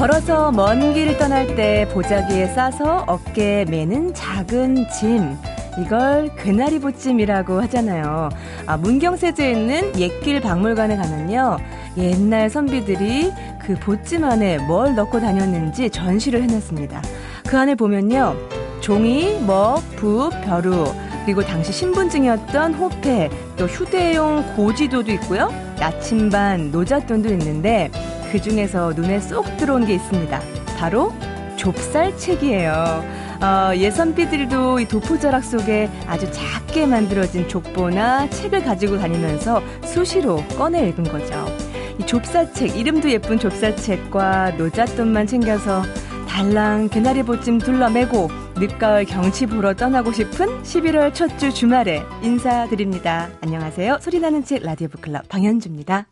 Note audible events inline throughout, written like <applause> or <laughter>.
걸어서 먼 길을 떠날 때 보자기에 싸서 어깨에 매는 작은 짐. 이걸 괴나리 보찜이라고 하잖아요. 아, 문경세제에 있는 옛길 박물관에 가면요. 옛날 선비들이 그 보찜 안에 뭘 넣고 다녔는지 전시를 해놨습니다. 그 안에 보면요. 종이, 먹, 붓, 벼루, 그리고 당시 신분증이었던 호패, 또 휴대용 고지도도 있고요. 나침반, 노잣돈도 있는데 그 중에서 눈에 쏙 들어온 게 있습니다. 바로 좁쌀책이에요. 어, 예선비들도 이 도포자락 속에 아주 작게 만들어진 족보나 책을 가지고 다니면서 수시로 꺼내 읽은 거죠. 이 좁쌀책, 이름도 예쁜 좁쌀책과 노잣돈만 챙겨서 달랑 개나리 보찜 둘러매고 늦가을 경치 보러 떠나고 싶은 11월 첫 주 주말에 인사드립니다. 안녕하세요. 소리나는 책 라디오 북클럽 방현주입니다.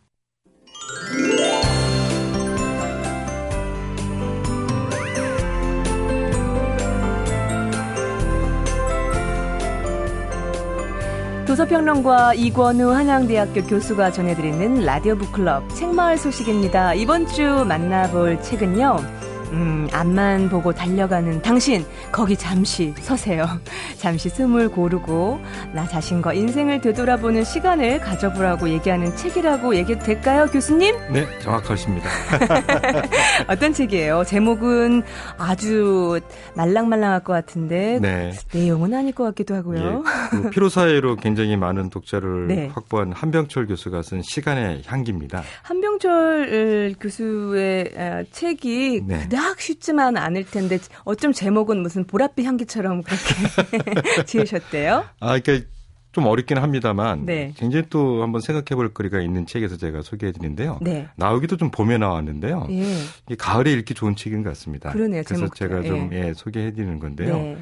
도서평론가 이권우 한양대학교 교수가 전해드리는 라디오 북클럽 책마을 소식입니다. 이번 주 만나볼 책은요. 음, 앞만 보고 달려가는 당신, 거기 잠시 서세요. <laughs> 잠시 숨을 고르고, 나 자신과 인생을 되돌아보는 시간을 가져보라고 얘기하는 책이라고 얘기해도 될까요, 교수님? 네, 정확하십니다. <laughs> 어떤 책이에요? 제목은 아주 말랑말랑할 것 같은데, 네. 내용은 아닐 것 같기도 하고요. 예, 그 피로사회로 굉장히 많은 독자를 네. 확보한 한병철 교수가 쓴 시간의 향기입니다. 한병철 교수의 아, 책이 네. 그닥 쉽지만 않을 텐데 어쩜 제목은 무슨 보랏빛 향기처럼 그렇게 <laughs> 지으셨대요? 아, 그러니까 좀 어렵긴 합니다만 네. 굉장히 또 한번 생각해 볼 거리가 있는 책에서 제가 소개해 드리는데요. 네. 나오기도 좀 봄에 나왔는데요. 예. 가을에 읽기 좋은 책인 것 같습니다. 그러네요. 그래서 제목도. 제가 좀 예. 예, 소개해 드리는 건데요. 네.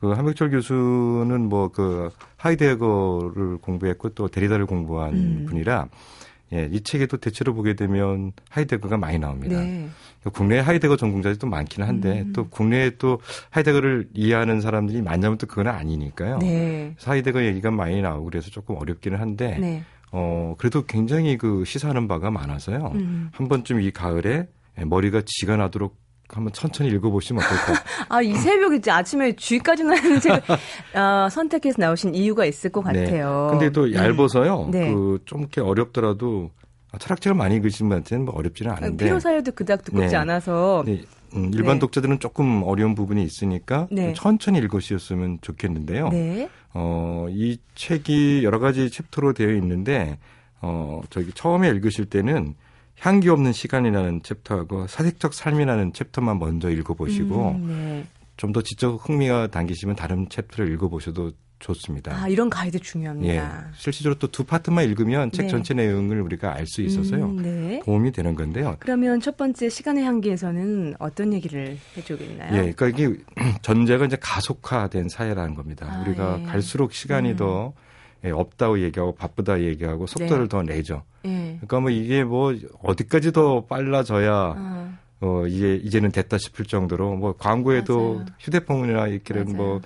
그 한백철 교수는 뭐 그 하이데거를 공부했고 또 데리다를 공부한 음. 분이라 예, 이 책에도 대체로 보게 되면 하이데거가 많이 나옵니다. 네. 국내에 하이데거 전공자들이 또 많기는 한데 음. 또 국내에 또 하이데거를 이해하는 사람들이 많냐면 또 그건 아니니까요. 네. 하이데거 얘기가 많이 나오고 그래서 조금 어렵기는 한데 네. 어 그래도 굉장히 그 시사하는 바가 많아서요. 음. 한 번쯤 이 가을에 머리가 지가 나도록 한번 천천히 읽어보시면 어떨까? <laughs> 아, 이 새벽에 이제 아침에 쥐까지 나는 책을 어, 선택해서 나오신 이유가 있을 것 네. 같아요. 네. 근데 또 네. 얇아서요. 네. 그좀 이렇게 어렵더라도 철학책을 많이 읽으신 분한테는 뭐 어렵지는 않은데. 필요 사유도 그닥 두껍지 네. 않아서. 네. 음, 일반 네. 독자들은 조금 어려운 부분이 있으니까 천천히 읽으셨으면 좋겠는데요. 어, 이 책이 여러 가지 챕터로 되어 있는데, 어, 저기 처음에 읽으실 때는 향기 없는 시간이라는 챕터하고 사색적 삶이라는 챕터만 먼저 읽어보시고 음, 네. 좀더 지적 흥미가 당기시면 다른 챕터를 읽어보셔도 좋습니다. 아, 이런 가이드 중요합니다. 예, 실질적으로 또 두 파트만 읽으면 네. 책 전체 내용을 우리가 알 수 있어서요. 음, 네. 도움이 되는 건데요. 그러면 첫 번째 시간의 향기에서는 어떤 얘기를 해주겠나요? 예, 그러니까 이게 <clears throat> 전제가 이제 가속화된 사회라는 겁니다. 아, 우리가 예. 갈수록 시간이 음. 더 예, 없다고 얘기하고 바쁘다 얘기하고 속도를 네. 더 내죠. 네. 그러니까 뭐 이게 뭐 어디까지 더 빨라져야 아. 어 이제 이제는 됐다 싶을 정도로 뭐 광고에도 맞아요. 휴대폰이나 이렇게는 뭐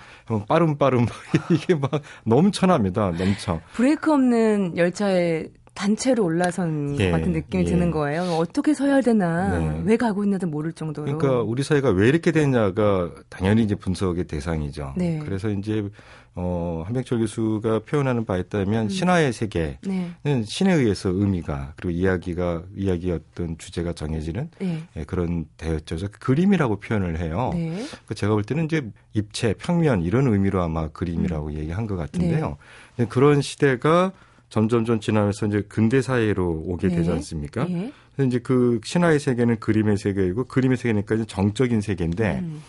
빠름 빠름 <laughs> 이게 막 넘쳐납니다. 넘쳐. 브레이크 없는 열차에 단체로 올라선 예, 같은 느낌이 예. 드는 거예요. 어떻게 서야 되나, 네. 왜 가고 있는지 모를 정도로. 그러니까 우리 사회가 왜 이렇게 됐냐가 당연히 이제 분석의 대상이죠. 네. 그래서 이제 어, 한백철 교수가 표현하는 바에 따르면 음. 신화의 세계는 네. 신에 의해서 의미가 그리고 이야기가 이야기였던 주제가 정해지는 네. 예, 그런 대였죠. 그래서 그림이라고 표현을 해요. 네. 그 제가 볼 때는 이제 입체, 평면 이런 의미로 아마 그림이라고 음. 얘기한 것 같은데요. 네. 그런 시대가 점점점 지나면서 이제 근대 사회로 오게 되지 네. 않습니까? 네. 그래서 이제 그 신화의 세계는 그림의 세계이고 그림의 세계니까 이제 정적인 세계인데 음.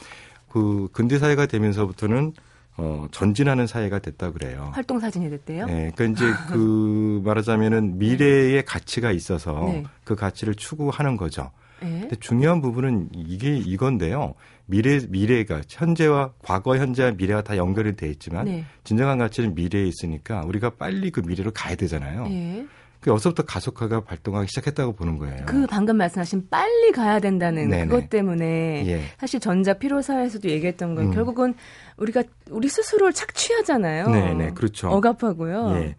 그 근대 사회가 되면서부터는 어, 전진하는 사회가 됐다 그래요. 활동 사진이 됐대요? 네. 그러니까 이제 <laughs> 그 말하자면은 미래의 가치가 있어서 네. 그 가치를 추구하는 거죠. 네. 근데 중요한 부분은 이게 이건데요. 미래 미래가 현재와 과거, 현재와 미래가 다 연결이 돼 있지만 네. 진정한 가치는 미래에 있으니까 우리가 빨리 그 미래로 가야 되잖아요. 네. 그 여기서부터 가속화가 발동하기 시작했다고 보는 거예요. 그 방금 말씀하신 빨리 가야 된다는 네네. 그것 때문에 예. 사실 전자 피로 사회에서도 얘기했던 건 음. 결국은 우리가 우리 스스로를 착취하잖아요. 네 네 그렇죠. 억압하고요. 예.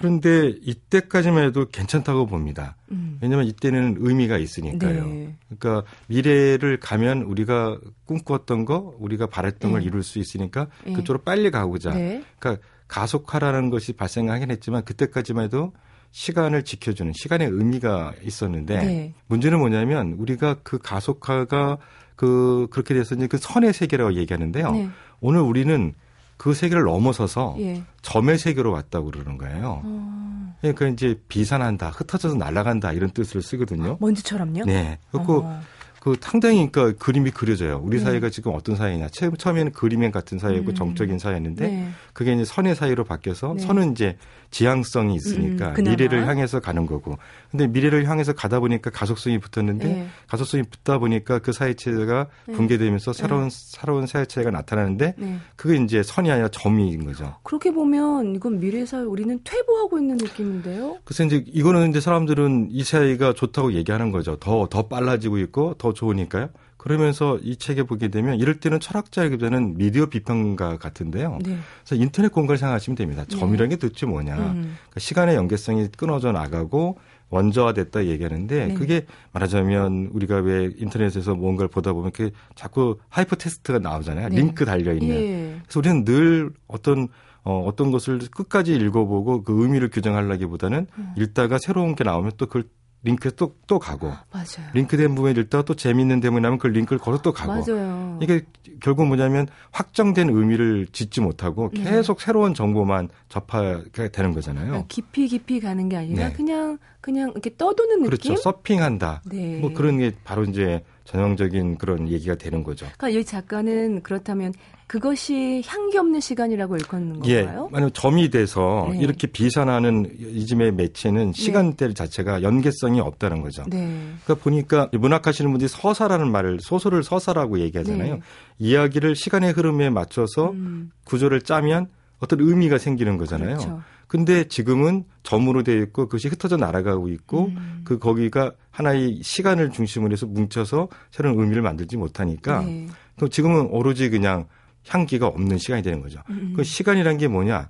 그런데 이때까지만 해도 괜찮다고 봅니다. 음. 왜냐하면 이때는 의미가 있으니까요. 네. 그러니까 미래를 가면 우리가 꿈꿨던 거, 우리가 바랬던 네. 걸 이룰 수 있으니까 네. 그쪽으로 빨리 가고자. 네. 그러니까 가속화라는 것이 발생하긴 했지만 그때까지만 해도 시간을 지켜주는 시간의 의미가 있었는데 네. 문제는 뭐냐면 우리가 그 가속화가 그 그렇게 돼서 이제 그 선의 세계라고 얘기하는데요. 네. 오늘 우리는 그 세계를 넘어서서 예. 점의 세계로 왔다고 그러는 거예요. 어. 그러니까 이제 비산한다, 흩어져서 날아간다 이런 뜻을 쓰거든요. 먼지처럼요? 네. 그리고 어. 그 상당히 그러니까 그림이 그려져요. 우리 네. 사회가 지금 어떤 사회냐. 처음에는 그림의 같은 사회고 음. 정적인 사회였는데 네. 그게 이제 선의 사회로 바뀌어서 네. 선은 이제 지향성이 있으니까 음, 미래를 향해서 가는 거고. 근데 미래를 향해서 가다 보니까 가속성이 붙었는데 네. 가속성이 붙다 보니까 그 사회 체제가 네. 붕괴되면서 새로운 네. 새로운 사회 체제가 나타나는데 그게 이제 선이 아니라 점인 거죠. 그렇게 보면 이건 미래 사회 우리는 퇴보하고 있는 느낌인데요. 그래서 이제 이거는 이제 사람들은 이 사회가 좋다고 얘기하는 거죠. 더더 빨라지고 있고 더 좋으니까요. 그러면서 이 책에 보게 되면 이럴 때는 철학자이기보다는 미디어 비평가 같은데요. 네. 그래서 인터넷 공간을 생각하시면 됩니다. 네. 점이라는 게 도대체 뭐냐. 음. 그러니까 시간의 연계성이 끊어져 나가고 원자화됐다 얘기하는데 네. 그게 말하자면 우리가 왜 인터넷에서 뭔가를 보다 보면 그 자꾸 하이퍼텍스트가 나오잖아요. 네. 링크 달려 있는. 예. 그래서 우리는 늘 어떤 어, 어떤 것을 끝까지 읽어보고 그 의미를 규정하려기보다는 음. 읽다가 새로운 게 나오면 또 그걸 링크 또, 또 가고. 맞아요. 링크된 부분에 읽다가 또 재밌는 대목이 나면 그 링크를 걸어 또 가고. 맞아요. 이게 결국 뭐냐면 확정된 의미를 짓지 못하고 네. 계속 네. 새로운 정보만 접하게 되는 거잖아요. 아, 깊이 깊이 가는 게 아니라 네. 그냥, 그냥 이렇게 떠도는 그렇죠. 느낌? 그렇죠. 서핑한다. 네. 뭐 그런 게 바로 이제 전형적인 그런 얘기가 되는 거죠. 그러니까 이 작가는 그렇다면 그것이 향기 없는 시간이라고 일컫는 예, 건가요? 예, 만약 점이 돼서 네. 이렇게 비산하는 이즘의 매체는 네. 시간대 네. 자체가 연계성이 없다는 거죠. 네. 그러니까 보니까 문학하시는 분들이 서사라는 말을 소설을 서사라고 얘기하잖아요. 네. 이야기를 시간의 흐름에 맞춰서 음. 구조를 짜면 어떤 의미가 생기는 거잖아요. 그렇죠. 근데 지금은 점으로 되어 있고 그것이 흩어져 날아가고 있고 음. 그 거기가 하나의 시간을 중심으로 해서 뭉쳐서 새로운 의미를 만들지 못하니까 네. 지금은 오로지 그냥 향기가 없는 시간이 되는 거죠. 음. 그 시간이란 게 뭐냐?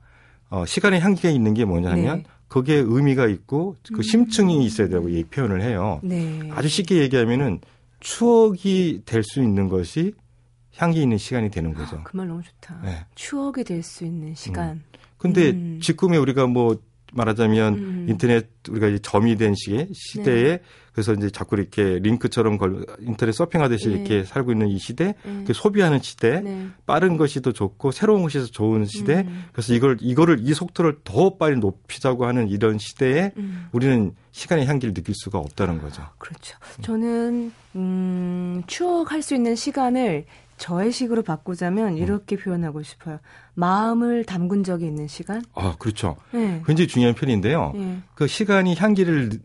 어, 시간의 향기가 있는 게 뭐냐 하면 네. 거기에 의미가 있고 그 음. 심층이 있어야 되고 이 표현을 해요. 네. 아주 쉽게 얘기하면은 추억이 될 수 있는 것이 향기 있는 시간이 되는 거죠. 아, 그말 너무 좋다. 네. 추억이 될 수 있는 시간. 음. 근데 음. 지금의 우리가 뭐 말하자면 음. 인터넷 우리가 이제 점이 된 시기 시대에 네. 그래서 이제 자꾸 이렇게 링크처럼 걸 인터넷 서핑하듯이 네. 이렇게 살고 있는 이 시대, 네. 그 소비하는 시대, 네. 빠른 것이 더 좋고 새로운 것이 더 좋은 시대. 음. 그래서 이걸 이거를 이 속도를 더 빨리 높이자고 하는 이런 시대에 음. 우리는 시간의 향기를 느낄 수가 없다는 거죠. 그렇죠. 저는 음, 추억할 수 있는 시간을 저의 식으로 바꾸자면 음. 이렇게 음. 표현하고 싶어요. 마음을 담근 적이 있는 시간? 아, 그렇죠. 네. 굉장히 중요한 편인데요. 네. 그 시간이 향기를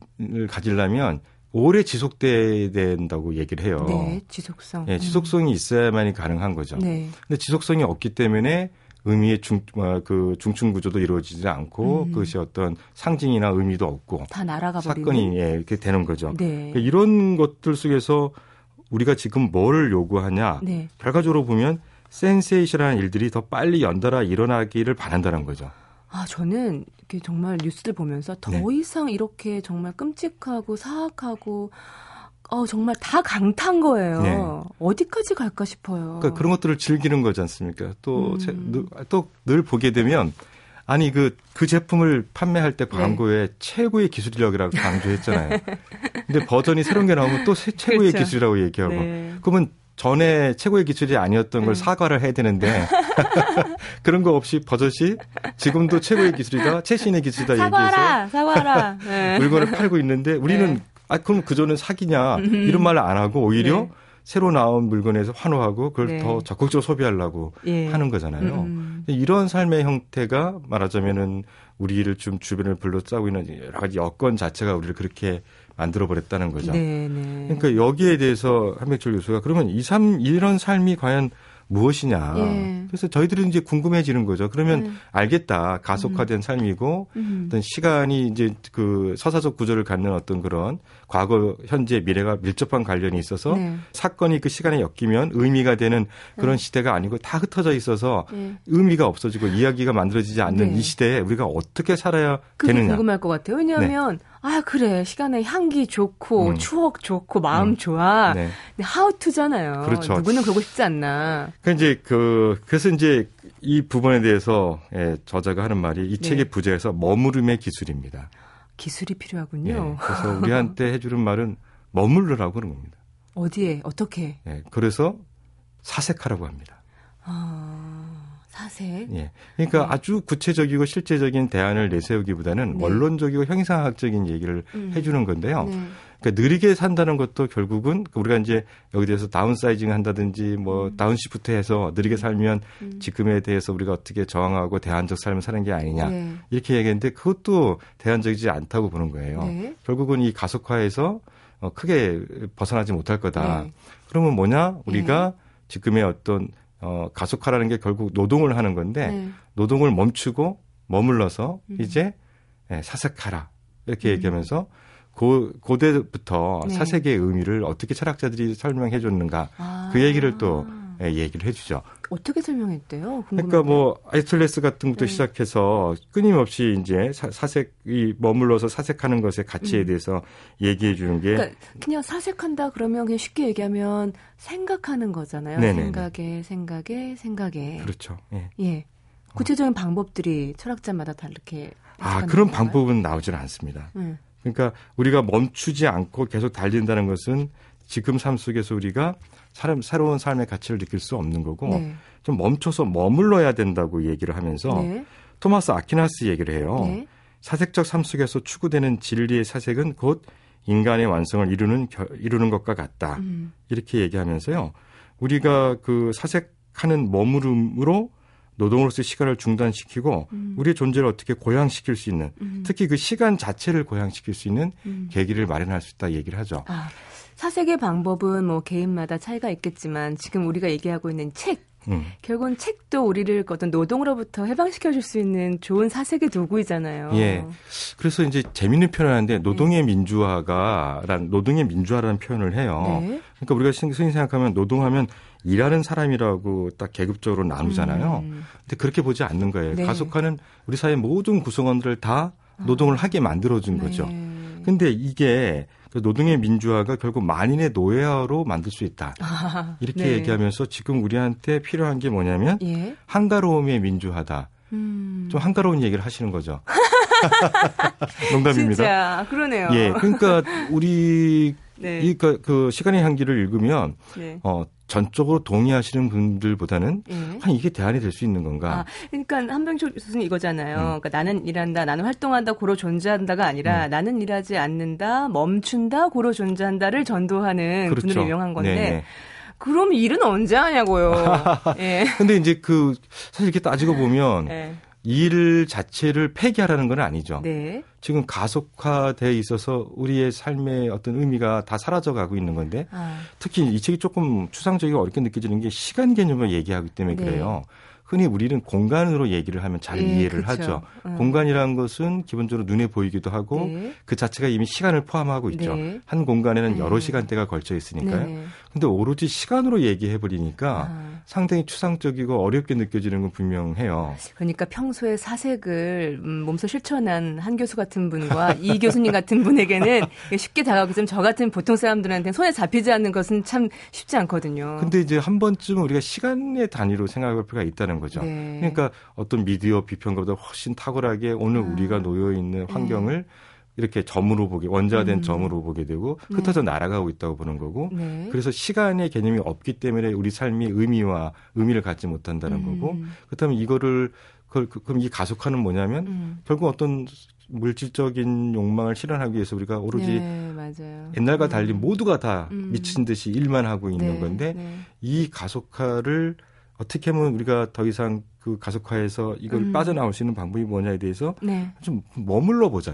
가지려면 오래 지속돼야 된다고 얘기를 해요. 네, 지속성. 네, 지속성이 있어야만이 가능한 거죠. 네. 근데 지속성이 없기 때문에 의미의 중, 어, 그 중충 구조도 이루어지지 않고 음. 그것이 어떤 상징이나 의미도 없고 다 날아가 버리는 사건이 예, 이렇게 되는 거죠. 네. 그러니까 이런 것들 속에서 우리가 지금 뭘 요구하냐 네. 결과적으로 보면 센세이션한 일들이 더 빨리 연달아 일어나기를 바란다는 거죠. 아 저는 이렇게 정말 뉴스를 보면서 더 네. 이상 이렇게 정말 끔찍하고 사악하고 어 정말 다 강탄 거예요. 네. 어디까지 갈까 싶어요. 그러니까 그런 것들을 즐기는 거지 않습니까? 또또늘 음. 보게 되면 아니 그, 그 제품을 판매할 때 네. 광고에 네. 최고의 기술력이라고 강조했잖아요. <laughs> 근데 버전이 새로운 게 나오면 또 최고의 그렇죠. 기술이라고 얘기하고. 네. 그러면 전에 최고의 기술이 아니었던 걸 네. 사과를 해야 되는데 <laughs> 그런 거 없이 버젓이 지금도 최고의 기술이다, 최신의 기술이다 사과하라, 얘기해서 사과하라. 네. <laughs> 물건을 팔고 있는데 우리는 네. 아 그럼 그전은 사기냐 음. 이런 말을 안 하고 오히려 새로 나온 물건에서 환호하고 그걸 네. 더 적극적으로 소비하려고 예. 하는 거잖아요. 음. 이런 삶의 형태가 말하자면은 우리를 좀 주변을 불러싸고 있는 여러 가지 여건 자체가 우리를 그렇게 만들어 버렸다는 거죠. 네, 네. 그러니까 여기에 대해서 한백철 교수가 그러면 이 삶, 이런 삶이 과연 무엇이냐. 예. 그래서 저희들은 이제 궁금해지는 거죠. 그러면 네. 알겠다. 가속화된 음. 삶이고 음. 어떤 시간이 이제 그 서사적 구조를 갖는 어떤 그런 과거, 현재, 미래가 밀접한 관련이 있어서 네. 사건이 그 시간에 엮이면 의미가 되는 그런 네. 시대가 아니고 다 흩어져 있어서 네. 의미가 없어지고 이야기가 만들어지지 않는 네. 이 시대에 우리가 어떻게 살아야 되느냐. 궁금할 것 같아요. 왜냐하면 아 그래 시간에 향기 좋고 음. 추억 좋고 마음 음. 좋아. 네. 근데 하우투잖아요. 그렇죠. 누구는 그러고 싶지 않나. 그 이제 그 그래서 이제 이 부분에 대해서 예, 저자가 하는 말이 이 네. 책의 부제에서 머무름의 기술입니다. 기술이 필요하군요. 예, 그래서 우리한테 <laughs> 해주는 말은 머물르라고 그런 겁니다. 어디에 어떻게? 예, 그래서 사색하라고 합니다. 아. 사색. 예. 그러니까 네. 아주 구체적이고 실제적인 대안을 내세우기보다는 네. 원론적이고 형이상학적인 얘기를 음. 해주는 건데요. 네. 그러니까 느리게 산다는 것도 결국은 우리가 이제 여기 대해서 다운사이징 한다든지 뭐 음. downshift 해서 느리게 살면 음. 지금에 대해서 우리가 어떻게 저항하고 대안적 삶을 사는 게 아니냐 네. 이렇게 얘기했는데 그것도 대안적이지 않다고 보는 거예요. 네. 결국은 이 가속화에서 어, 크게 벗어나지 못할 거다. 네. 그러면 뭐냐 우리가 네. 지금의 어떤 어, 가속화라는 게 결국 노동을 하는 건데 네. 노동을 멈추고 머물러서 음. 이제 예, 사색하라 이렇게 음. 얘기하면서 고, 고대부터 네. 사색의 의미를 어떻게 철학자들이 설명해 줬는가 아. 그 얘기를 또 예, 얘기를 해주죠. 어떻게 설명했대요? 그러니까 뭐 아이스톨레스 같은 것도 네. 시작해서 끊임없이 이제 사, 색이 머물러서 사색하는 것의 가치에 음. 대해서 얘기해 주는 게 그러니까 그냥 사색한다 그러면 그냥 쉽게 얘기하면 생각하는 거잖아요. 네네네. 생각에 생각에 생각에 그렇죠. 예. 예. 구체적인 방법들이 철학자마다 다 이렇게 아 그런 건가요? 방법은 나오지는 않습니다. 음. 그러니까 우리가 멈추지 않고 계속 달린다는 것은 지금 삶 속에서 우리가 사람 새로운 삶의 가치를 느낄 수 없는 거고 네. 좀 멈춰서 머물러야 된다고 얘기를 하면서 네. 토마스 아퀴나스 얘기를 해요. 네. 사색적 삶 속에서 추구되는 진리의 사색은 곧 인간의 완성을 이루는 이루는 것과 같다. 음. 이렇게 얘기하면서요. 우리가 그 사색하는 머무름으로 노동으로서 시간을 중단시키고 음. 우리의 존재를 어떻게 고양시킬 수 있는 음. 특히 그 시간 자체를 고양시킬 수 있는 음. 계기를 마련할 수 있다 얘기를 하죠. 아. 사색의 방법은 뭐 개인마다 차이가 있겠지만 지금 우리가 얘기하고 있는 책 음. 결국은 책도 우리를 어떤 노동으로부터 해방시켜 줄 수 있는 좋은 사색의 도구이잖아요. 예. 그래서 이제 재밌는 표현을 하는데 노동의 네. 민주화가란 노동의 민주화라는 표현을 해요. 네. 그러니까 우리가 흔히 생각하면 노동하면 일하는 사람이라고 딱 계급적으로 나누잖아요. 음. 근데 그렇게 보지 않는 거예요. 네. 가속화는 우리 사회 모든 구성원들을 다 노동을 아. 하게 만들어 준 거죠. 네. 근데 이게 그 노동의 민주화가 결국 만인의 노예화로 만들 수 있다. 아, 이렇게 네. 얘기하면서 지금 우리한테 필요한 게 뭐냐면 예? 한가로움의 민주화다. 음. 좀 한가로운 얘기를 하시는 거죠. <laughs> 농담입니다. 진짜 그러네요. 예, 그러니까 우리 <laughs> 네. 이, 그, 그 시간의 향기를 읽으면 네. 어, 전적으로 동의하시는 분들보다는 네. 아, 이게 대안이 될 수 있는 건가? 아, 그러니까 한병철 교수님 이거잖아요. 음. 그러니까 나는 일한다, 나는 활동한다, 고로 존재한다가 아니라 음. 나는 일하지 않는다, 멈춘다, 고로 존재한다를 전도하는 그렇죠. 분으로 유명한 건데. 네네. 그럼 일은 언제 하냐고요. <laughs> 예. 근데 이제 그 사실 이렇게 따지고 보면 네. 일 자체를 폐기하라는 건 아니죠. 네. 지금 가속화돼 있어서 우리의 삶의 어떤 의미가 다 사라져 가고 있는 건데 아. 특히 이 책이 조금 추상적이고 어렵게 느껴지는 게 시간 개념을 얘기하기 때문에 네. 그래요. 흔히 우리는 공간으로 얘기를 하면 잘 네, 이해를 그렇죠. 하죠. 음. 공간이라는 것은 기본적으로 눈에 보이기도 하고 네. 그 자체가 이미 시간을 포함하고 있죠. 네. 한 공간에는 네. 여러 시간대가 걸쳐 있으니까요. 네. 근데 오로지 시간으로 얘기해 버리니까 아. 상당히 추상적이고 어렵게 느껴지는 건 분명해요. 그러니까 평소에 사색을 음, 몸소 실천한 한 교수 같은 분과 이 교수님 같은 분에게는 <laughs> 쉽게 다가오고 저 같은 보통 사람들한테 손에 잡히지 않는 것은 참 쉽지 않거든요. 근데 이제 한 번쯤 우리가 시간의 단위로 생각할 필요가 있다는 거죠. 네. 그러니까 어떤 미디어 비평가보다 훨씬 탁월하게 오늘 아. 우리가 놓여 있는 네. 환경을 네. 이렇게 점으로 보게 원자된 음. 점으로 보게 되고 네. 흩어져 네. 날아가고 있다고 보는 거고 네. 그래서 시간의 개념이 없기 때문에 우리 삶이 의미와 의미를 갖지 못한다는 음. 거고 그렇다면 이거를 그, 그럼 이 가속화는 뭐냐면 음. 결국 어떤 물질적인 욕망을 실현하기 위해서 우리가 오로지 네, 옛날과 달리 음. 모두가 다 음. 미친 듯이 일만 하고 있는 네, 건데 네. 이 가속화를 어떻게 하면 우리가 더 이상 그 가속화에서 이걸 음. 빠져나올 수 있는 방법이 뭐냐에 대해서 네. 좀 머물러 보자.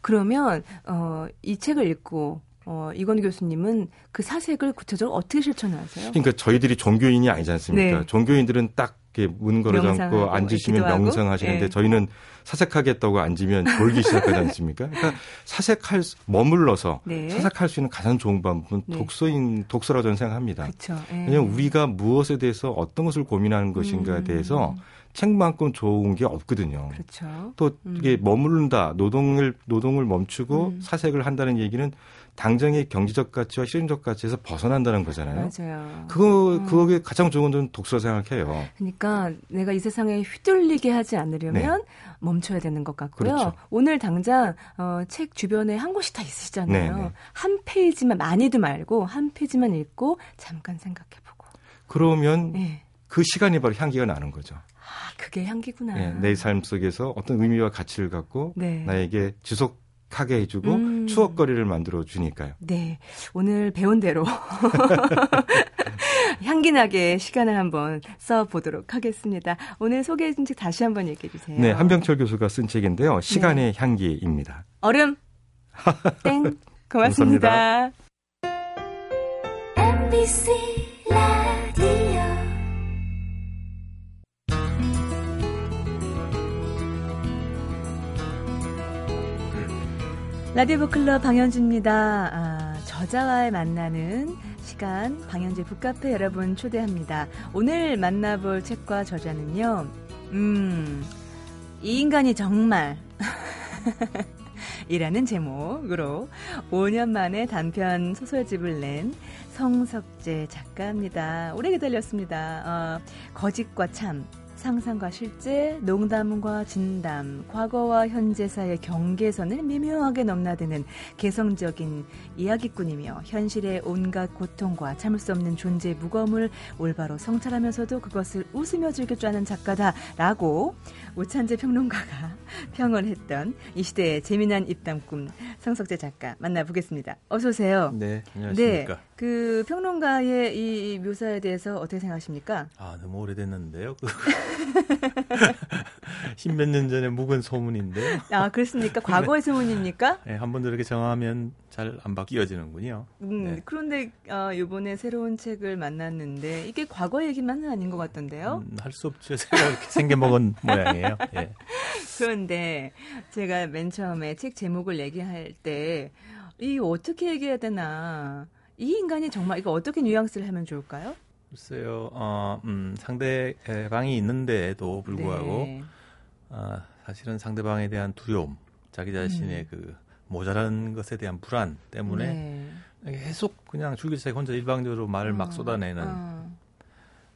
그러면 어, 이 책을 읽고 어, 이건 교수님은 그 사색을 구체적으로 어떻게 실천하세요? 그러니까 저희들이 종교인이 아니지 않습니까? 네. 종교인들은 딱 문 걸어잡고 앉으시면 명상하시는데 네. 저희는 사색하겠다고 앉으면 졸기 시작하지 않습니까? 그러니까 사색할 머물러서 네. 사색할 수 있는 가장 좋은 방법은 네. 독서인 독서라고 저는 생각합니다. 그렇죠. 왜냐하면 우리가 무엇에 대해서 어떤 것을 고민하는 것인가에 음. 대해서 책만큼 좋은 게 없거든요. 그렇죠. 또 이게 음. 머무른다, 노동을 노동을 멈추고 음. 사색을 한다는 얘기는 당장의 경제적 가치와 실용적 가치에서 벗어난다는 거잖아요. 맞아요. 그거 음. 그거에 가장 좋은 건 독서 생각해요. 그러니까 내가 이 세상에 휘둘리게 하지 않으려면 네. 멈춰야 되는 것 같고요. 그렇죠. 오늘 당장 어, 책 주변에 한 곳이 다 있으시잖아요. 네네. 네. 한 페이지만 많이도 말고 한 페이지만 읽고 잠깐 생각해보고. 그러면 네. 그 시간이 바로 향기가 나는 거죠. 아, 그게 향기구나. 네, 내삶 속에서 어떤 의미와 가치를 갖고 네. 나에게 지속 하게 해주고 음. 추억거리를 만들어 주니까요. 네, 오늘 배운 대로 <laughs> 향기나게 시간을 한번 써 보도록 하겠습니다. 오늘 소개해준 책 다시 한번 얘기해 주세요. 네, 한병철 교수가 쓴 책인데요. 시간의 네. 향기입니다. 얼음. <laughs> 땡. 고맙습니다. 라디오 북클럽 방현주입니다. 아, 저자와의 만나는 시간 방현주 북카페 여러분 초대합니다. 오늘 만나볼 책과 저자는요. 음, 이 인간이 정말 <laughs> 이라는 제목으로 5년 만에 단편 소설집을 낸 성석재 작가입니다. 오래 기다렸습니다. 어, 거짓과 참, 상상과 실제, 농담과 진담, 과거와 현재 사이의 경계선을 미묘하게 넘나드는 개성적인 이야기꾼이며 현실의 온갖 고통과 참을 수 없는 존재의 무거움을 올바로 성찰하면서도 그것을 웃으며 즐겨주는 작가다라고 오찬재 평론가가 평을 했던 이 시대의 재미난 입담꾼 성석재 작가 만나보겠습니다. 어서 오세요. 네, 안녕하십니까. 네, 그 평론가의 이 묘사에 대해서 어떻게 생각하십니까? 아, 너무 오래됐는데요. <laughs> 십몇 년 전에 묵은 소문인데요. 아, 그렇습니까? 과거의 소문입니까? 네, 한번 이렇게 정하면 잘 안 바뀌어지는군요. 음, 네. 그런데 어, 이번에 새로운 책을 만났는데 이게 과거 얘기만은 아닌 것 같던데요? 음, 할수 없죠. <laughs> 제가 이렇게 생겨먹은 모양이에요. 예. 그런데 제가 맨 처음에 책 제목을 얘기할 때 이 어떻게 얘기해야 되나 이 인간이 정말 이거 어떻게 뉘앙스를 하면 좋을까요? 글쎄요, 어, 음, 상대방이 있는데도 불구하고, 네. 어, 사실은 상대방에 대한 두려움, 자기 자신의 음. 그 모자란 것에 대한 불안 때문에 네. 계속 그냥 줄기차게 혼자 일방적으로 말을 어, 막 쏟아내는, 어.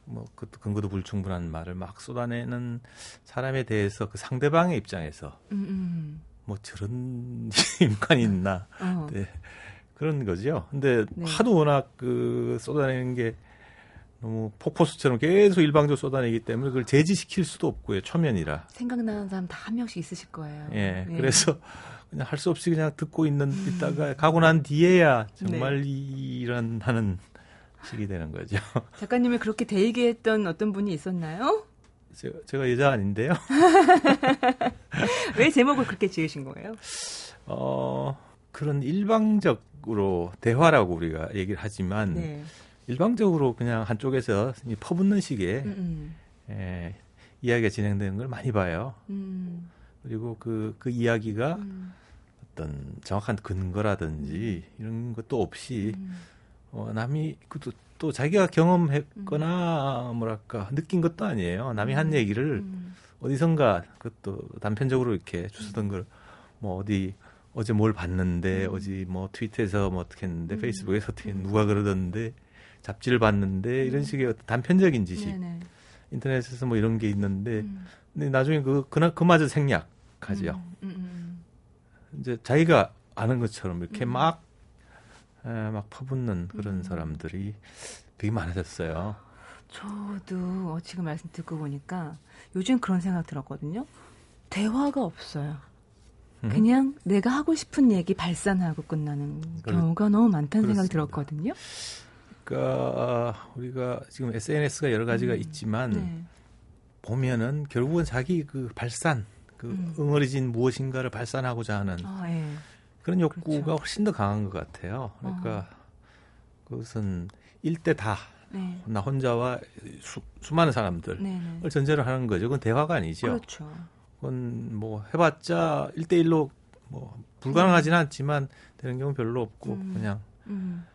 뭐, 그 근거도 불충분한 말을 막 쏟아내는 사람에 대해서 그 상대방의 입장에서, 음, 음. 뭐 저런 <laughs> 인간이 있나, 어. 네. 그런 거죠. 근데 네. 하도 워낙 그 쏟아내는 게 너무 폭포수처럼 계속 일방적으로 쏟아내기 때문에 그걸 제지시킬 수도 없고요. 초면이라. 생각나는 사람 다 한 명씩 있으실 거예요. 예. 네. 그래서 그냥 할 수 없이 그냥 듣고 있는 있다가 가고 난 뒤에야 정말 네. 이런 하는 식이 되는 거죠. <laughs> 작가님이 그렇게 대기했던 어떤 분이 있었나요? 제가, 제가 여자 아닌데요. <laughs> 왜 제목을 그렇게 지으신 거예요? 어, 그런 일방적으로 대화라고 우리가 얘기를 하지만 네. 일방적으로 그냥 한쪽에서 퍼붓는 식의 음, 음. 에, 이야기가 진행되는 걸 많이 봐요. 음. 그리고 그, 그 이야기가 음. 어떤 정확한 근거라든지 음. 이런 것도 없이 음. 어, 남이 그또 또 자기가 경험했거나 뭐랄까 느낀 것도 아니에요. 남이 한 얘기를 어디선가 그것도 단편적으로 이렇게 주스던 걸 뭐 어디 어제 뭘 봤는데 어제 뭐 트위터에서 뭐 어떻게 했는데 페이스북에서 어떻게 누가 그러던데 잡지를 봤는데 이런 식의 어떤 단편적인 지식 네네. 인터넷에서 뭐 이런 게 있는데 음. 근데 나중에 그 그나 그마저. 음, 음, 음, 이제 자기가 아는 것처럼 이렇게 음. 막 에, 막 퍼붓는 그런 음. 사람들이 되게 많아졌어요. 저도 어, 지금 말씀 듣고 보니까 요즘 그런 생각 들었거든요. 대화가 없어요. 그냥 내가 하고 싶은 얘기 발산하고 끝나는 경우가 너무 많다는 그렇습니다. 생각이 들었거든요. 그러니까 우리가 지금 SNS가 여러 가지가 음. 있지만 네. 보면은 결국은 자기 그 발산, 그 음. 응어리진 무엇인가를 발산하고자 하는 아, 예. 그런 욕구가 그렇죠. 훨씬 더 강한 것 같아요. 그러니까 어. 그것은 일대 다. 네. 나 혼자와 수, 많은 사람들을 네네. 네. 전제로 하는 거죠. 그건 대화가 아니죠. 그렇죠. 그건 뭐 해봤자 일대일로뭐 불가능하지는 음. 않지만 되는 경우 별로 없고 음. 그냥 음.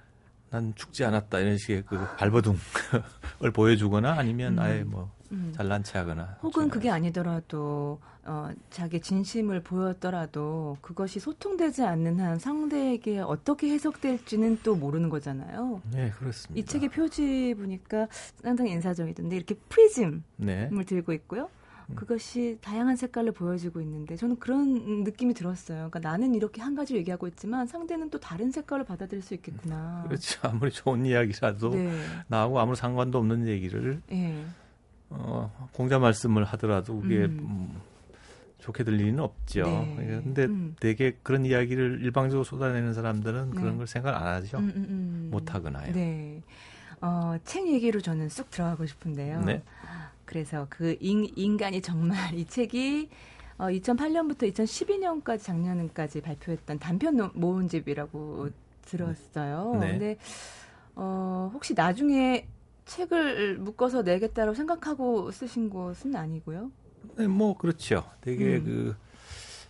난 죽지 않았다 이런 식의 그 발버둥을 <laughs> 보여주거나 아니면 음. 아예 뭐 음. 잘난 체하거나 혹은 그게 아니더라도 어, 자기 진심을 보였더라도 그것이 소통되지 않는 한 상대에게 어떻게 해석될지는 또 모르는 거잖아요. 네, 그렇습니다. 이 책의 표지 보니까 상당히 인사적이던데 이렇게 프리즘을 네. 들고 있고요. 음. 그것이 다양한 색깔을 보여주고 있는데 저는 그런 느낌이 들었어요. 그러니까 나는 이렇게 한 가지 얘기하고 있지만 상대는 또 다른 색깔을 받아들일 수 있겠구나. 그렇죠. 아무리 좋은 이야기라도 네. 나하고 아무 상관도 없는 얘기를 네. 어, 공자 말씀을 하더라도 그게 음. 음, 좋게 들리는 없죠. 네. 근데 음. 되게 그런 이야기를 일방적으로 쏟아내는 사람들은 네. 그런 걸 생각 안 하죠. 음, 음, 음. 못 하거나요. 네. 어, 책 얘기로 저는 쑥 들어가고 싶은데요. 네. 그래서 그 인, 인간이 정말 <laughs> 이 책이 어, 2008년부터 2012년까지 작년까지 발표했던 단편 모음집이라고 들었어요. 네. 근데 어, 혹시 나중에 책을 묶어서 내겠다고 생각하고 쓰신 것은 아니고요? 네, 뭐 그렇죠. 되게 음. 그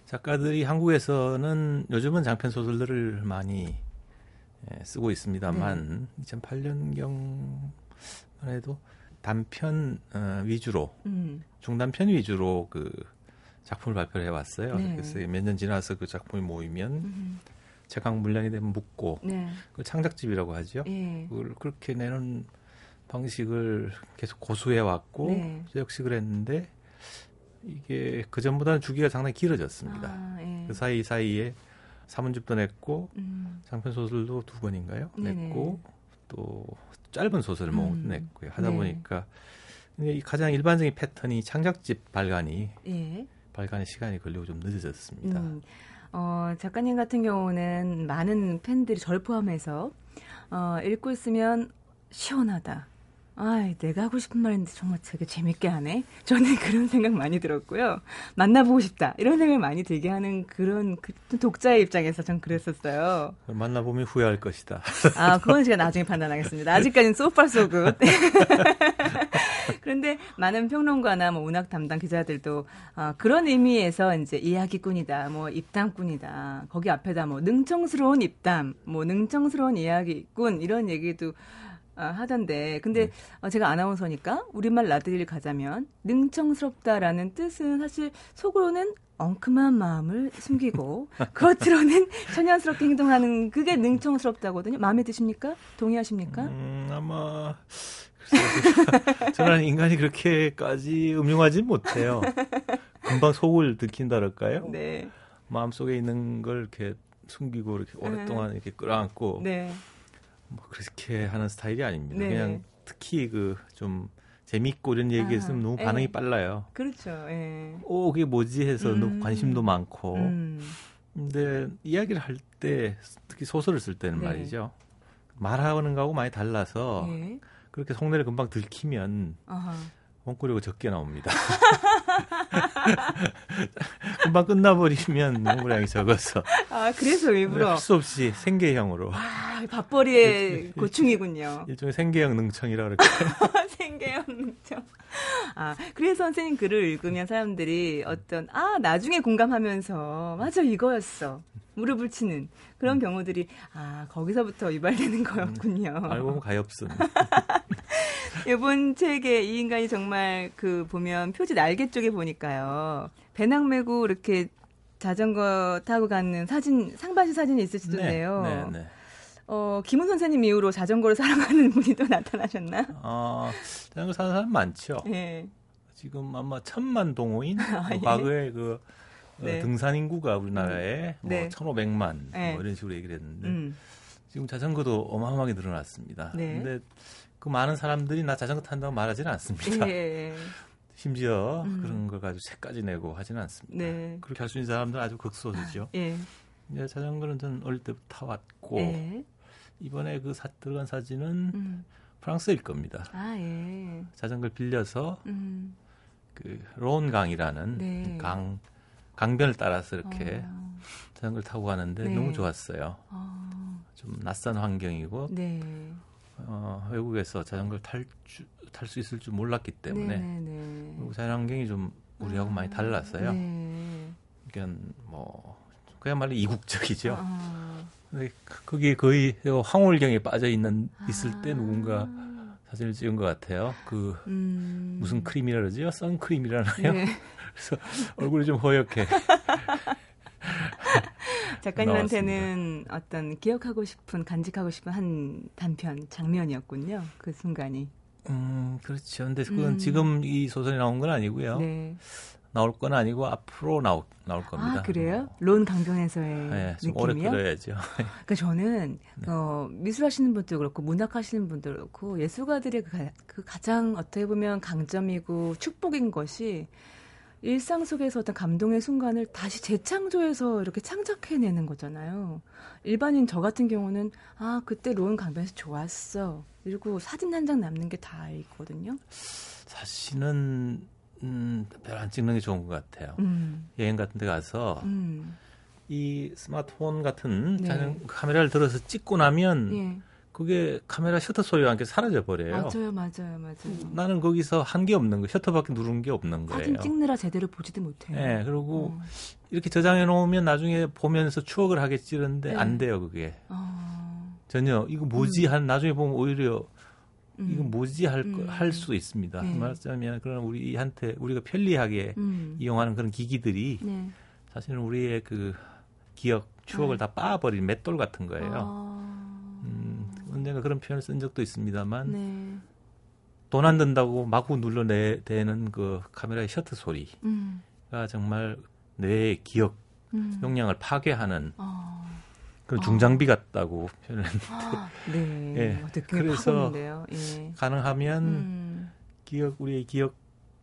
작가들이 한국에서는 요즘은 장편 소설들을 많이 예, 쓰고 있습니다만 네. 2008년경만 해도 단편 어, 위주로 음. 중단편 위주로 그 작품을 발표를 해왔어요. 네. 그래서 몇 년 지나서 그 작품이 모이면 음. 제각 물량이 되면 묶고 네. 그걸 창작집이라고 하죠. 예. 그걸 그렇게 내는 방식을 계속 고수해 왔고 네. 역시 그랬는데 이게 그 전보다는 주기가 상당히 길어졌습니다. 아, 예. 그 사이 사이에 사문집도 냈고 음. 장편 소설도 두 권인가요? 네네. 냈고 또 짧은 소설을 뭐 음. 냈고요. 하다 네. 보니까 이 가장 일반적인 패턴이 창작집 발간이 예. 발간의 시간이 걸리고 좀 늦어졌습니다. 음. 어, 작가님 같은 경우는 많은 팬들이 절 포함해서 어, 읽고 있으면 시원하다. 아, 내가 하고 싶은 말인데 정말 되게 재밌게 하네. 저는 <laughs> 그런 생각 많이 들었고요. 만나보고 싶다 이런 생각 많이 들게 하는 그런 그 독자의 입장에서 전 그랬었어요. 만나보면 후회할 것이다. <laughs> 아, 그건 제가 나중에 판단하겠습니다. 아직까지는 소파 소굿. <laughs> 그런데 많은 평론가나 뭐 문학 담당 기자들도 아, 그런 의미에서 이제 이야기꾼이다, 뭐 입담꾼이다. 거기 앞에다 뭐 능청스러운 입담, 뭐 능청스러운 이야기꾼 이런 얘기도 아, 하던데 근데 네. 어, 제가 아나운서니까 우리말 나들이를 가자면 능청스럽다라는 뜻은 사실 속으로는 엉큼한 마음을 숨기고 <laughs> 겉으로는 천연스럽게 행동하는 그게 능청스럽다거든요. 마음에 드십니까? 동의하십니까? 음, 아마 저는 인간이 그렇게까지 음흉하지 못해요. 금방 속을 들킨다랄까요? 네. 마음속에 있는 걸 이렇게 숨기고 이렇게 오랫동안 이렇게 끌어안고 네. 뭐 그렇게 하는 스타일이 아닙니다. 네. 그냥 특히 그 좀 재밌고 이런 얘기했으면 아, 너무 예. 반응이 에. 빨라요. 그렇죠. 에. 오, 그게 뭐지 해서 음. 너무 관심도 많고. 음. 근데 이야기를 할 때 특히 소설을 쓸 때는 네. 말이죠. 말하는 거하고 많이 달라서 네. 그렇게 속내를 금방 들키면 아하. 원고료가 적게 나옵니다. <laughs> 금방 끝나버리면 농구량이 적어서. 아, 그래서 일부러. 할 수 없이 생계형으로. 아, 밥벌이의 고충이군요. 일종의 생계형 능청이라 그럴까요? <laughs> 생계형 능청. 아, 그래서 선생님 글을 읽으면 사람들이 어떤, 아, 나중에 공감하면서, 맞아, 이거였어. 무릎을 치는 그런 음. 경우들이, 아, 거기서부터 유발되는 거였군요. 음, 알고 보면 가엾은. <laughs> 이번 책에 이 인간이 정말 그 보면 표지 날개 쪽에 보니까요. 배낭 메고 이렇게 자전거 타고 가는 사진, 상반신 사진이 있으시던데요. 네, 네, 네. 어, 김훈 선생님 이후로 자전거를 사랑하는 <laughs> 분이 또 나타나셨나? 어, 자전거 사는 사람 많죠. 네. 지금 아마 천만 동호인, <laughs> 아, 예. 과거에 그 어, 네. 등산 인구가 우리나라에 음. 뭐 네. 1,500만 네. 뭐 이런 식으로 얘기를 했는데 음. 지금 자전거도 어마어마하게 늘어났습니다. 네. 근데 그 많은 사람들이 나 자전거 탄다고 말하지는 않습니다. 예. <laughs> 심지어 음. 그런 걸 가지고 책까지 내고 하지는 않습니다. 네. 그렇게 할 수 있는 사람들은 아주 극소수죠. 예. 이 자전거는 전 어릴 때부터 타왔고 예. 이번에 그 사, 들어간 사진은 음. 프랑스일 겁니다. 아, 예. 자전거를 빌려서 음. 그 로온강이라는 네. 강 강변을 따라서 이렇게 어. 자전거를 타고 가는데 네. 너무 좋았어요. 어. 좀 낯선 환경이고 네. 어, 외국에서 자전거를 탈 수 있을 줄 몰랐기 때문에 네, 네, 네. 그리고 자연 환경이 좀 우리하고 아. 많이 달랐어요. 네. 그러니까 뭐 그야말로 이국적이죠. 아. 근데 거기에 거의 황홀경에 빠져 있는 있을 때 아. 누군가 사진을 찍은 것 같아요. 그 음. 무슨 크림이라 그러죠? 선크림이라나요? 네. <laughs> 그래서 얼굴이 좀 허옇게. <laughs> 작가님한테는 어떤 기억하고 싶은 간직하고 싶은 한 단편 장면이었군요. 그 순간이. 음 그렇죠. 근데 그건 음. 지금 이 소설이 나온 건 아니고요. 네. 나올 건 아니고 앞으로 나올 나올 겁니다. 아 그래요? 론 강변에서의 네, 느낌이요? 오래 끌어야죠. <laughs> 그러니까 저는 네. 어, 미술하시는 분도 그렇고 문학하시는 분도 그렇고 예술가들의 그, 가, 그 가장 어떻게 보면 강점이고 축복인 것이 일상 속에서 어떤 감동의 순간을 다시 재창조해서 이렇게 창작해내는 거잖아요. 일반인 저 같은 경우는 아 그때 론 강변에서 좋았어. 그리고 사진 한 장 남는 게 다있거든요. 사실은 음, 별안 찍는 게 좋은 것 같아요. 음. 여행 같은 데 가서 음. 이 스마트폰 같은 네. 카메라를 들어서 찍고 나면 예. 그게 카메라 셔터 소리와 함께 사라져 버려요. 맞아요, 맞아요, 맞아요. 나는 거기서 한 게 없는 거, 셔터밖에 누른 게 없는 거예요. 사진 찍느라 제대로 보지도 못해요. 네, 그리고 어. 이렇게 저장해 놓으면 나중에 보면서 추억을 하겠지 그런데 네. 안 돼요, 그게. 어. 전혀 이거 뭐지 음. 한 나중에 보면 오히려 음. 이거 뭐지 할, 음. 할수 있습니다. 네. 말하자면 그런 우리한테 우리가 편리하게 음. 이용하는 그런 기기들이 네. 사실은 우리의 그 기억, 추억을 네. 다 빠버린 맷돌 같은 거예요. 아. 음, 언젠가 그런 표현을 쓴 적도 있습니다만 네. 돈안 든다고 마구 눌러내대는 그 카메라의 셔터 소리가 음. 정말 뇌의 기억 음. 용량을 파괴하는 아. 그 중장비 같다고 표현했는데. 아, 네. <laughs> 예. 그래서 예. 가능하면 음. 기억 우리의 기억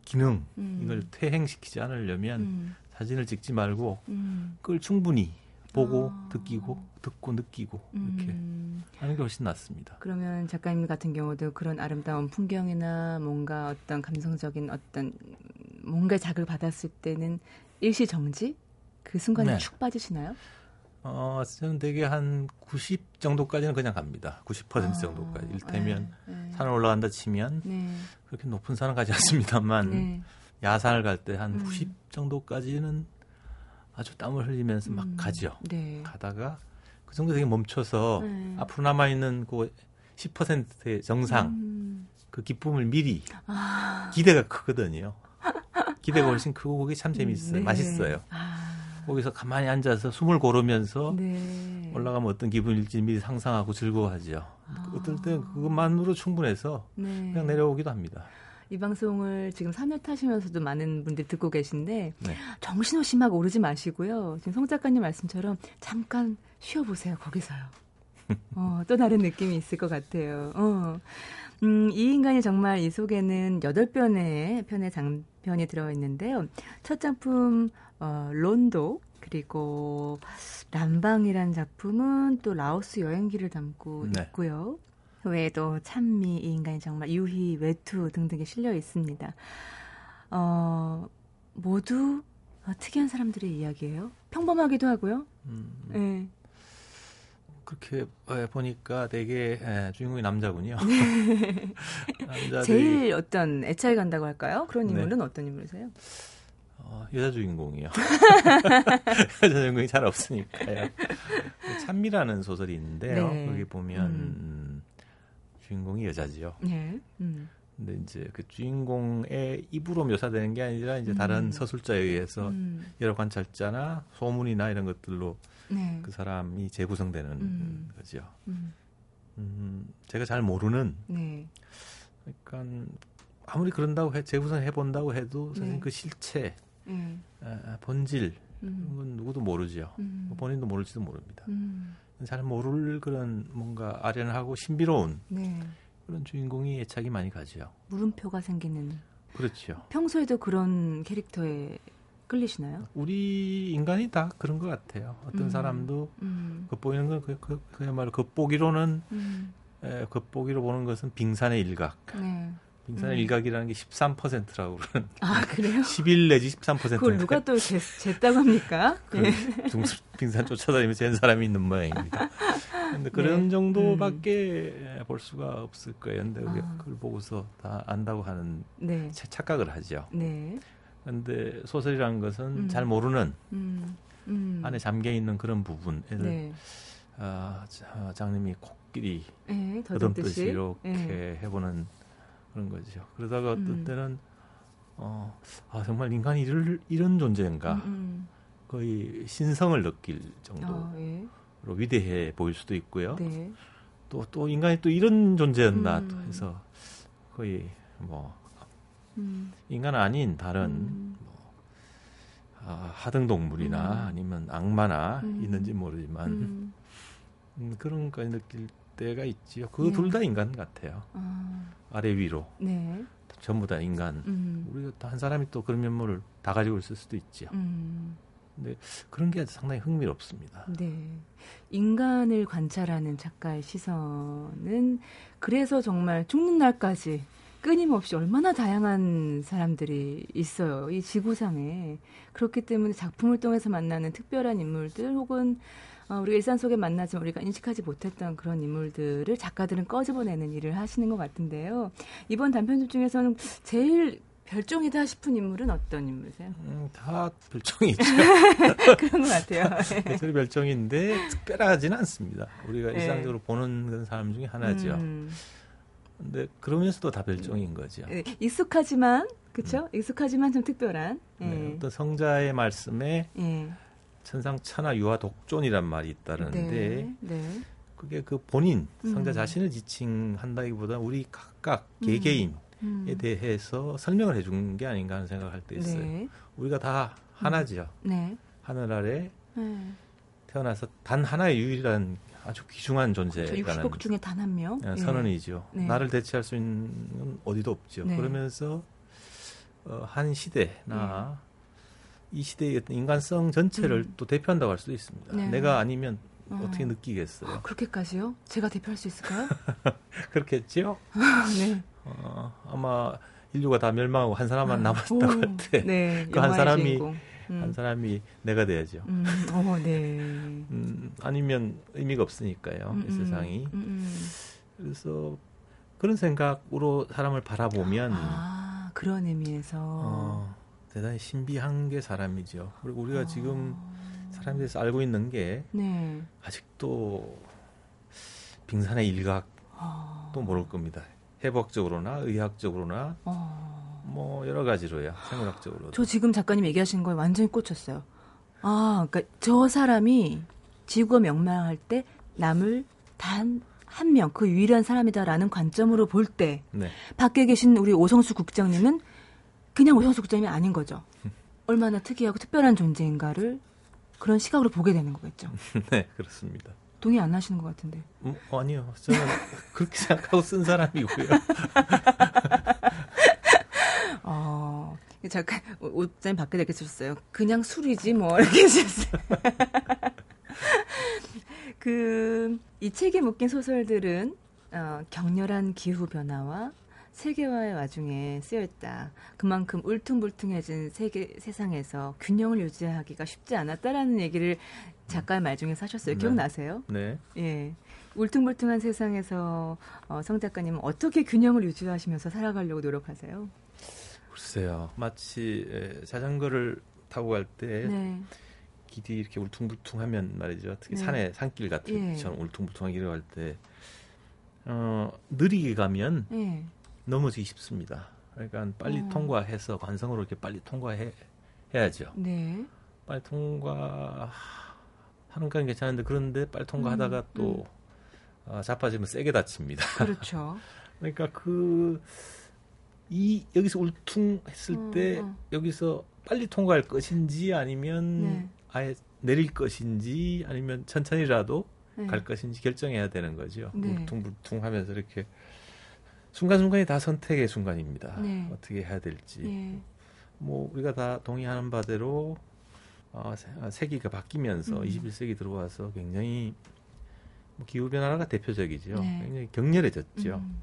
기능 음. 이걸 퇴행시키지 않으려면 음. 사진을 찍지 말고 음. 그걸 충분히 보고 아. 듣기고 듣고 느끼고 이렇게 음. 하는 게 훨씬 낫습니다. 그러면 작가님 같은 경우도 그런 아름다운 풍경이나 뭔가 어떤 감성적인 어떤 뭔가 자극을 받았을 때는 일시 정지 그 순간에 네. 축 빠지시나요? 어, 저는 되게 한 90 정도까지는 그냥 갑니다. 90% 아, 정도까지. 일테면 네, 네. 산을 올라간다 치면 네. 그렇게 높은 산은 가지 않습니다만 네. 야산을 갈 때 한 90 음. 정도까지는 아주 땀을 흘리면서 막 음. 가죠. 네. 가다가 그 정도 되게 멈춰서 네. 앞으로 남아 있는 그 10%의 정상 음. 그 기쁨을 미리 아. 기대가 크거든요. 기대가 훨씬 크고 그게 참 재밌어요. 네. 맛있어요. 아. 거기서 가만히 앉아서 숨을 고르면서 네. 올라가면 어떤 기분일지 미리 상상하고 즐거워하죠. 아. 어떨 때 그것만으로 충분해서 네. 그냥 내려오기도 합니다. 이 방송을 지금 3년 타시면서도 많은 분들이 듣고 계신데 네. 정신없이 막 오르지 마시고요. 지금 송 작가님 말씀처럼 잠깐 쉬어보세요. 거기서요. <laughs> 어, 또 다른 느낌이 있을 것 같아요. 어. 음, 이 인간이 정말 이 속에는 8편의 편의 장편이 들어있는데요. 첫 작품 어, 론도 그리고 람방이라는 작품은 또 라오스 여행기를 담고 네. 있고요. 그 외에도 찬미, 이 인간이 정말 유희, 외투 등등에 실려 있습니다. 어, 모두 어, 특이한 사람들의 이야기예요. 평범하기도 하고요. 음, 네. 그렇게 보니까 되게 예, 주인공이 남자군요. <laughs> 남자들이... 제일 어떤 애착이 간다고 할까요? 그런 네. 인물은 네. 어떤 인물이세요? 어, 여자 주인공이요. <laughs> 여자 주인공이 잘 없으니까요. 찬미라는 소설이 있는데요. 네. 거기 보면 음. 주인공이 여자지요. 네. 음. 근데 이제 그 주인공의 입으로 묘사되는 게 아니라 이제 음. 다른 서술자에 의해서 음. 여러 관찰자나 소문이나 이런 것들로 네. 그 사람이 재구성되는 음. 거죠. 음. 음, 제가 잘 모르는 네. 그러니까 아무리 그런다고 해 재구성 해 본다고 해도 사실 네. 그 실체 음. 아, 본질 음. 누구도 모르죠. 음. 뭐 본인도 모를지도 모릅니다. 음. 잘 모를 그런 뭔가 아련하고 신비로운 네. 그런 주인공이 애착이 많이 가죠. 물음표가 생기는. 그렇죠. 평소에도 그런 캐릭터에 끌리시나요? 우리 인간이 다 그런 것 같아요. 어떤 음. 사람도 음. 겉보이는 건 그, 그, 그야말로 겉보기로는 음. 에, 겉보기로 보는 것은 빙산의 일각. 네. 빙산의 음. 일각이라는 게 13%라고 그러는. 아, 그래요? <laughs> 11 내지 13%. 그걸 누가 또 쟀, 쟀다고 합니까? 그 네. 빙산 쫓아다니면 잰 사람이 있는 모양입니다. 근데 그런 네. 정도밖에 음. 볼 수가 없을 거예요. 근데 아. 그걸 보고서 다 안다고 하는 네. 착각을 하죠. 네. 근데 소설이라는 것은 음. 잘 모르는 음. 음. 안에 잠겨 있는 그런 부분. 네. 어, 장님이 코끼리 네, 더듬듯이 이렇게 네. 해보는 그런 거죠. 그러다가 어떤 음. 때는 어, 아 정말 인간이 이럴, 이런 존재인가 음, 음. 거의 신성을 느낄 정도로 아, 예. 위대해 보일 수도 있고요. 네. 또, 또 인간이 또 이런 존재였나 음. 또 해서 거의 뭐 음. 인간 아닌 다른 음. 뭐, 아, 하등 동물이나 아니면 악마나 있는지 모르지만 음, <laughs> 그런 거 느낄 때가 있지요. 그 둘다 네. 인간 같아요. 아. 래 위로. 네. 전부 다 인간. 음. 우리가 한 사람이 또 그런 면모를 다 가지고 있을 수도 있지요. 음. 근데 그런 게 상당히 흥미롭습니다. 네. 인간을 관찰하는 작가의 시선은 그래서 정말 죽는 날까지 끊임없이 얼마나 다양한 사람들이 있어요. 이 지구상에. 그렇기 때문에 작품을 통해서 만나는 특별한 인물들 혹은 어, 우리가 일상 속에 만나지만 우리가 인식하지 못했던 그런 인물들을 작가들은 꺼집어내는 일을 하시는 것 같은데요. 이번 단편집 중에서는 제일 별종이다 싶은 인물은 어떤 인물이세요? 음, 다 별종이죠. <laughs> 그런 것 같아요. 네. 네. 별종인데 특별하지는 않습니다. 우리가 네. 일상적으로 보는 그런 사람 중에 하나죠. 음. 근데 그러면서도 다 별종인 거죠. 네. 익숙하지만 그렇죠? 음. 익숙하지만 좀 특별한. 네. 네. 어떤 성자의 말씀에 천상천하 유아 독존이란 말이 있다는데 네, 네. 그게 그 본인 성자 음. 자신을 지칭한다기보다 우리 각각 음. 개개인에 음. 대해서 설명을 해준 게 아닌가 하는 생각을 할 때 있어요. 네. 우리가 다 하나죠. 음. 네. 하늘 아래 네. 태어나서 단 하나의 유일한 아주 귀중한 존재라는 육십억 중에 단 한 명. 네, 선언이죠. 네. 나를 대체할 수 있는 어디도 없죠. 그러면서 어, 한 시대나 이 시대의 어떤 인간성 전체를 음. 또 대표한다고 할 수도 있습니다. 네. 내가 아니면 어. 떻게 느끼겠어요? 아, 그렇게까지요? 제가 대표할 수 있을까요? <laughs> 그렇겠죠? <laughs> 네. 어, 아마 인류가 다 멸망하고 한 사람만 아, 남았다고 할 때, 네, 그한 사람이 음. 한 사람이 내가 돼야죠. 음, 어, 네. 음, 아니면 의미가 없으니까요, 이 음, 음. 세상이. 음, 그래서 그런 생각으로 사람을 바라보면 아, 그런 의미에서. 어, 대단히 신비한 게 사람이죠. 그리고 우리가 어... 지금 사람에 대해서 알고 있는 게 네. 아직도 빙산의 일각도 어... 모를 겁니다. 해부학적으로나 의학적으로나 어... 뭐 여러 가지로요. 생물학적으로. 저 지금 작가님 얘기하신 거에 완전히 꽂혔어요. 아, 그러니까 저 사람이 지구가 명망할 때 남을 단 한 명, 그 유일한 사람이다라는 관점으로 볼 때 네. 밖에 계신 우리 오성수 국장님은 그냥 국장님이 아닌 거죠. 얼마나 특이하고 특별한 존재인가를 그런 시각으로 보게 되는 거겠죠. <laughs> 네, 그렇습니다. 동의 안 하시는 것 같은데. 음, 아니요. 저는 <laughs> 그렇게 생각하고 쓴 사람이고요. <laughs> 어, 잠깐, 옷장님 밖에 이렇게 쓰셨어요. 그냥 술이지, 뭐, 이렇게 쓰셨어요. 그, 이 책에 묶인 소설들은, 어, 격렬한 기후 변화와 세계화의 와중에 쓰여있다. 그만큼 울퉁불퉁해진 세계 세상에서 균형을 유지하기가 쉽지 않았다라는 얘기를 작가의 말 중에 사셨어요. 네. 기억나세요? 네. 예. 울퉁불퉁한 세상에서 어, 성 작가님은 어떻게 균형을 유지하시면서 살아가려고 노력하세요? 글쎄요. 마치 에, 자전거를 타고 갈때 네. 길이 이렇게 울퉁불퉁하면 말이죠. 특히 네. 산에 산길 같은 예. 처럼 울퉁불퉁한 길을 갈 때 어, 느리게 가면 예. 넘어지기 쉽습니다. 그러니까 빨리 어. 통과해서 관성으로 이렇게 빨리 통과해 야죠. 네. 빨리 통과하는 건 괜찮은데 그런데 빨리 통과하다가 음, 또 음. 어, 자빠지면 세게 다칩니다. <laughs> 그렇죠. 그러니까 그 이 여기서 울퉁했을 어, 때 어. 여기서 빨리 통과할 것인지 아니면 네. 아예 내릴 것인지 아니면 천천히라도 네. 갈 것인지 결정해야 되는 거죠. 네. 울퉁불퉁하면서 이렇게 순간순간이 다 선택의 순간입니다. 네. 어떻게 해야 될지. 네. 뭐 우리가 다 동의하는 바대로 어, 아, 세기가 바뀌면서 음. 21세기 들어와서 굉장히 뭐 기후 변화가 대표적이죠. 네. 굉장히 격렬해졌죠. 음.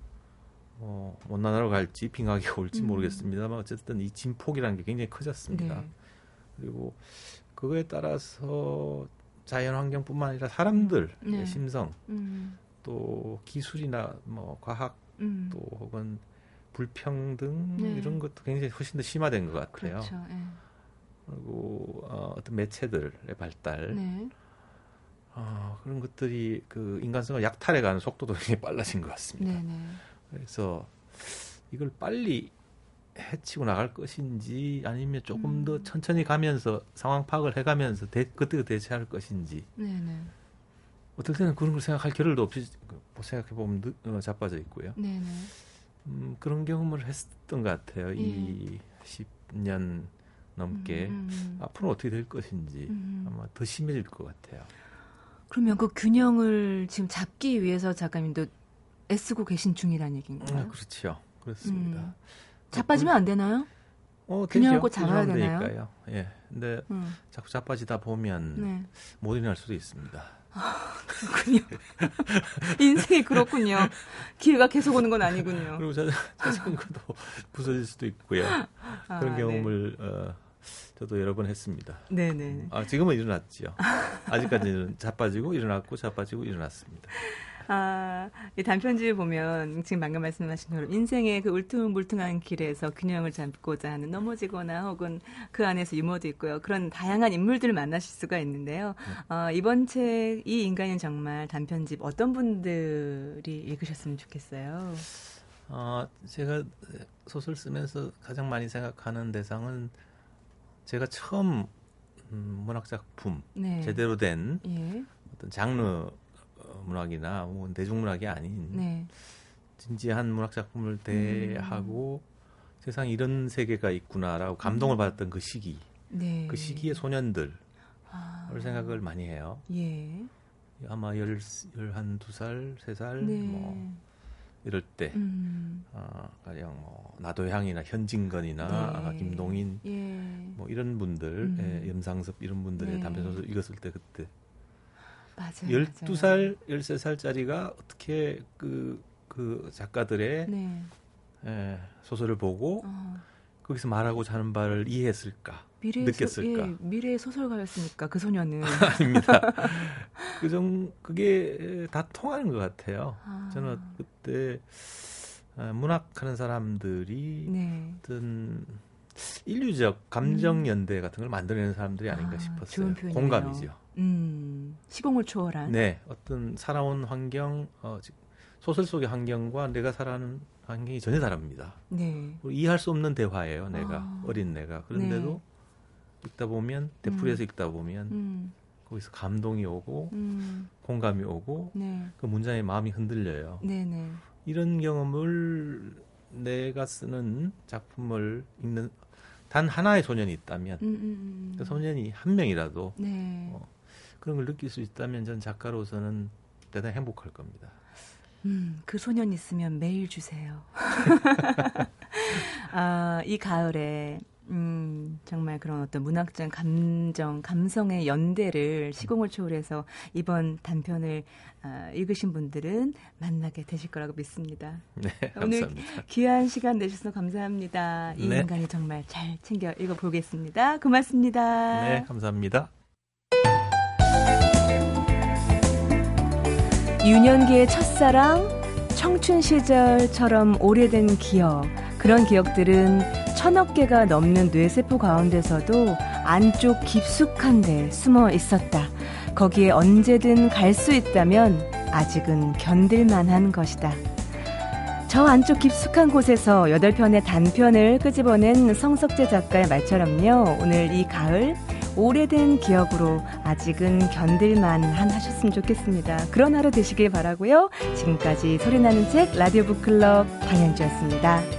어, 원난하러 갈지 빙하기가 올지 음. 모르겠습니다만 어쨌든 이 진폭이라는 게 굉장히 커졌습니다. 네. 그리고 그거에 따라서 자연 환경뿐만 아니라 사람들의 네. 심성 음. 또 기술이나 뭐 과학 음. 또 혹은 불평등 네. 이런 것도 굉장히 훨씬 더 심화된 것 같아요. 그렇죠. 네. 그리고 어, 어떤 매체들의 발달 네. 어, 그런 것들이 그 인간성을 약탈해 가는 속도도 <laughs> 굉장히 빨라진 것 같습니다. 네네. 네. 그래서 이걸 빨리 해치고 나갈 것인지 아니면 조금 음. 더 천천히 가면서 상황 파악을 해가면서 대, 그때 대처할 것인지 네네. 네. 어떨 때는 그런 걸 생각할 겨를도 없이 뭐 생각해 보면 어, 자빠져 있고요. 네네. 네. 음, 그런 경험을 했던 것 같아요. 예. 이 10년 넘게 음, 음, 음. 앞으로 어떻게 될 것인지 음. 아마 더 심해질 것 같아요. 그러면 그 균형을 지금 잡기 위해서 작가님도 애쓰고 계신 중이라는 얘기인가요? 아, 그렇죠. 그렇습니다. 음. 자빠지면 안 되나요? 어, 균형을 꼭 잡아야 되나요? 되니까요. 예. 근데 음. 자꾸 자빠지다 보면 네. 못 일어날 수도 있습니다. 아, 그렇군요. <laughs> 인생이 그렇군요. 기회가 계속 오는 건 아니군요. 그리고 자전거도 <laughs> 부서질 수도 있고요. 아, 그런 경험을 네. 어, 저도 여러 번 했습니다. 네네. 아, 지금은 일어났죠. 아직까지는 자빠지고 일어났고 자빠지고 일어났습니다. 아, 이 단편집을 보면 지금 방금 말씀하신 대로 인생의 그 울퉁불퉁한 길에서 균형을 잡고자 하는 넘어지거나 혹은 그 안에서 유머도 있고요. 그런 다양한 인물들을 만나실 수가 있는데요. 네. 어, 이번 책 이 인간은 정말 단편집 어떤 분들이 읽으셨으면 좋겠어요? 어, 제가 소설 쓰면서 가장 많이 생각하는 대상은 제가 처음 음, 문학 작품 네. 제대로 된 예. 어떤 장르 문학이나 뭐 대중문학이 아닌 네. 진지한 문학 작품을 음. 대하고 음. 세상에 이런 세계가 있구나라고 감동을 음. 받았던 그 시기, 네. 그 시기의 소년들을 아. 생각을 많이 해요. 예. 아마 열, 열한 두 살, 세 살, 네. 뭐 이럴 때, 음. 어, 가령 뭐 나도향이나 현진건이나 네. 김동인, 예. 뭐 이런 분들, 음. 예, 염상섭 이런 분들의 네. 단편 소설 읽었을 때 그때 맞아요. 12살, 13살짜리가 어떻게 그, 그 작가들의 네. 예, 소설을 보고 어. 거기서 말하고자 하는 바를 이해했을까? 미래의 느꼈을까? 소, 예, 미래의 소설가였으니까 그 소녀는 <laughs> 아닙니다. <laughs> 그정 그게 다 통하는 것 같아요. 아. 저는 그때 아, 문학하는 사람들이 네. 어떤 인류적 감정 연대 음. 같은 걸 만들어내는 사람들이 아닌가 아, 싶었어요. 공감이죠. 음, 시공을 초월한. 네, 어떤 살아온 환경, 어, 소설 속의 환경과 내가 살아가는 환경이 전혀 다릅니다. 네. 이해할 수 없는 대화예요, 내가 아. 어린 내가. 그런데도 네. 읽다 보면 되풀이해서 음. 읽다 보면 음. 거기서 감동이 오고 음. 공감이 오고 네. 그 문장의 마음이 흔들려요. 네네. 네. 이런 경험을 내가 쓰는 작품을 읽는 단 하나의 소년이 있다면 음, 음, 음. 그 소년이 한 명이라도 네. 어, 그런 걸 느낄 수 있다면 전 작가로서는 대단히 행복할 겁니다. 음, 그 소년 있으면 매일 주세요. <laughs> 아, 이 가을에 음, 정말 그런 어떤 문학적 감정, 감성의 연대를 시공을 초월해서 이번 단편을 어, 읽으신 분들은 만나게 되실 거라고 믿습니다. <laughs> 네, 감사합니다. 오늘 귀한 시간 내주셔서 감사합니다. 이 네. 인간이 정말 잘 챙겨 읽어보겠습니다. 고맙습니다. 네, 감사합니다. 유년기의 첫사랑, 청춘 시절처럼 오래된 기억, 그런 기억들은 천억 개가 넘는 뇌세포 가운데서도 안쪽 깊숙한 데 숨어 있었다. 거기에 언제든 갈 수 있다면 아직은 견딜만한 것이다. 저 안쪽 깊숙한 곳에서 8편의 단편을 끄집어낸 성석재 작가의 말처럼요. 오늘 이 가을 오래된 기억으로 아직은 견딜만한 하셨으면 좋겠습니다. 그런 하루 되시길 바라고요. 지금까지 소리나는 책 라디오 북클럽 강현주였습니다.